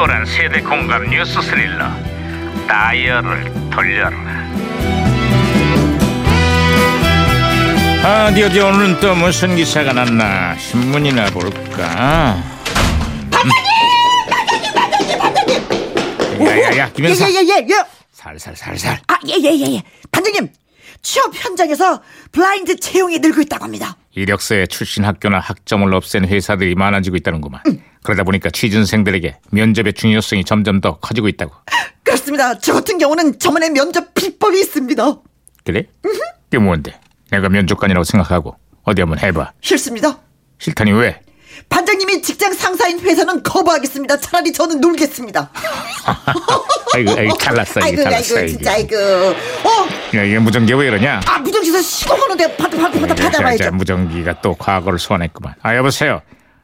소란 세대 공감 뉴스 스릴러 다이얼을 돌려라 어디 어디 오늘은 또 무슨 기사가 났나 신문이나 볼까 야야야 김현사 예예예예 예. 살살 살살 아 예 예 예 예. 반장님 취업 현장에서 블라인드 채용이 늘고 있다고 합니다. 이력서에 출신 학교나 학점을 없앤 회사들이 많아지고 있다는구만 그러다 보니까 취준생들에게 면접의 중요성이 점점 더 커지고 있다고 그렇습니다. 저 같은 경우는 저만의 면접 비법이 있습니다. 그래? 그게 뭔데? 내가 면접관이라고 생각하고 어디 한번 해봐. 싫습니다. 싫다니 왜? 반장님이 직장 상사인 회사는 거부하겠습니다. 차라리 저는 놀겠습니다. 아이고, 아이고 잘났어, 아이고 잘났어, 아이고. 진짜 아이고. 어, 야, 이게 무전기 왜 이러냐? 아 무전기에서 시동하는데 받아 받아 받아 받아봐야죠. 무전기가 또 과거를 소환했구만. 아, 여보세요.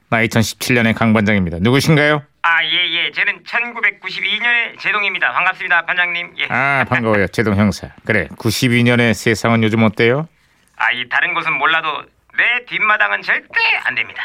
나 2017년의 강 반장입니다. 누구신가요? 아, 예, 예. 저는 1992년의 제동입니다. 반갑습니다, 반장님. 예. 아, 반가워요. 제동 형사. 그래, 92년의 세상은 요즘 어때요? 아, 이 다른 곳은 몰라도 내 뒷마당은 절대 안 됩니다.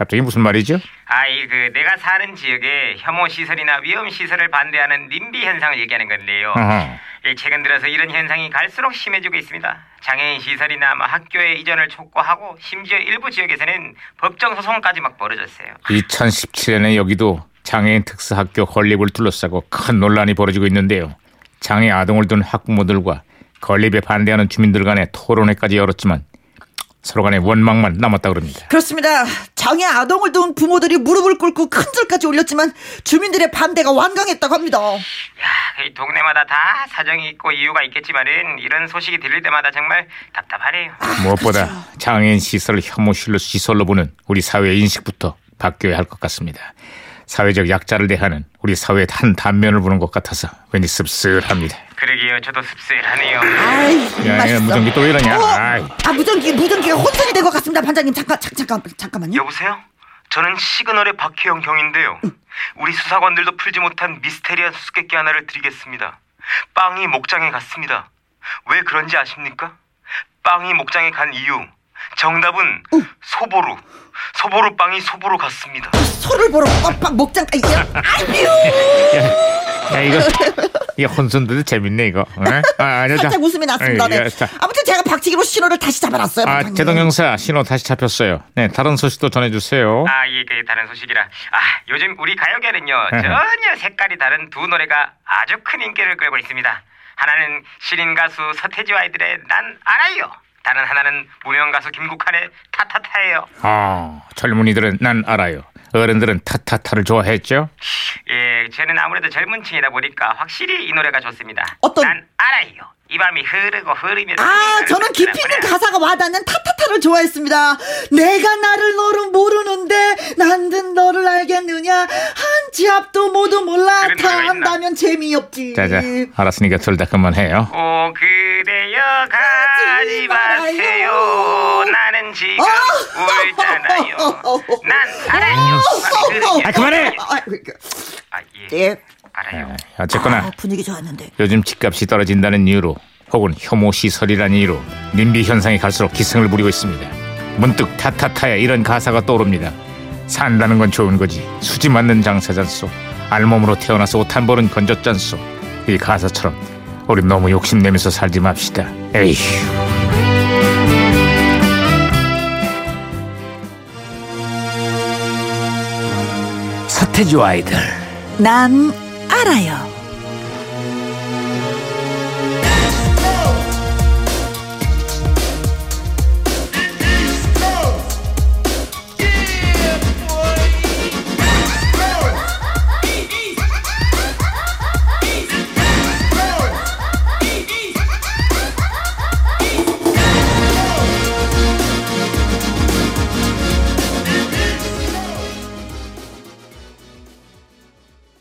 갑자기 무슨 말이죠? 아, 이 그 내가 사는 지역에 혐오 시설이나 위험 시설을 반대하는 님비 현상을 얘기하는 건데요. 어허. 예, 최근 들어서 이런 현상이 갈수록 심해지고 있습니다. 장애인 시설이나 뭐 학교의 이전을 촉구하고 심지어 일부 지역에서는 법정 소송까지 막 벌어졌어요. 2017년에 여기도 장애인 특수학교 건립을 둘러싸고 큰 논란이 벌어지고 있는데요. 장애 아동을 둔 학부모들과 건립에 반대하는 주민들 간의 토론회까지 열었지만 서로 간의 원망만 남았다 그럽니다. 그렇습니다. 장애 아동을 둔 부모들이 무릎을 꿇고 큰 절까지 올렸지만 주민들의 반대가 완강했다고 합니다. 야, 이 동네마다 다 사정이 있고 이유가 있겠지만은 이런 소식이 들릴 때마다 정말 답답하네요. 무엇보다 장애인 시설을 혐오실로 시설로 보는 우리 사회의 인식부터 바뀌어야 할 것 같습니다. 사회적 약자를 대하는 우리 사회의 한 단면을 보는 것 같아서 왠지 씁쓸합니다. 그러게요. 저도 씁쓸하네요. 아이, 야, 맛있어. 야, 무전기 또 이러냐? 어, 아이. 아, 무전기, 무전기가 혼선이 된 것 같습니다. 반장님, 잠깐, 잠, 잠깐, 잠깐만요. 여보세요? 저는 시그널의 박혜영 경인데요. 우리 수사관들도 풀지 못한 미스테리한 수수께끼 하나를 드리겠습니다. 빵이 목장에 갔습니다. 왜 그런지 아십니까? 빵이 목장에 간 이유. 정답은 소보루. 소보루 빵이 소보로 갔습니다. 소를 보러 빡빡 목장, 아, 이게, 아유, 야 이거 이게 혼선돼도 재밌네 이거. 어? 아, 자. 살짝 웃음이 났습니다. 예, 네. 예, 자. 아무튼 제가 박치기로 신호를 다시 잡아놨어요. 아. 제동 형사 신호 다시 잡혔어요. 네 다른 소식도 전해주세요. 아, 예, 그 다른 소식이라. 아, 요즘 우리 가요계는요, 에헤. 전혀 색깔이 다른 두 노래가 아주 큰 인기를 끌고 있습니다. 하나는 신인 가수 서태지와 아이들의 난 알아요. 다른 하나는 무명 가수 김국환의 타타타예요. 아 젊은이들은 난 알아요. 어른들은 타타타를 좋아했죠. 예, 저는 아무래도 젊은 층이다 보니까 확실히 이 노래가 좋습니다. 어떤- 난 알아요. 이 밤이 흐르고 흐르면 아, 저는 깊이 있는 가사가 와닿는 타타타를 좋아했습니다. 내가 나를 너를 모르는데 난든 너를 알겠느냐? 한지 앞도 모두 몰라. 그런 다 노래가 있나? 한다면 재미없지. 자자 알았으니까 둘 다 그만해요. 오 그래요 가지 마세요 나는 지금 울잖아요 난 알아요 아 그만해. 아, 그, 아, 예. 예. 알아요 어쨌거나 아, 분위기 좋았는데. 요즘 집값이 떨어진다는 이유로 혹은 혐오 시설이라는 이유로 님비 현상이 갈수록 기승을 부리고 있습니다. 문득 타타타야 이런 가사가 떠오릅니다. 산다는 건 좋은 거지 수지 맞는 장사잔소 알몸으로 태어나서 옷 한 벌은 건졌잖소 이 가사처럼 우리 너무 욕심내면서 살지 맙시다. 에휴. 서태지와 아이들 난 알아요.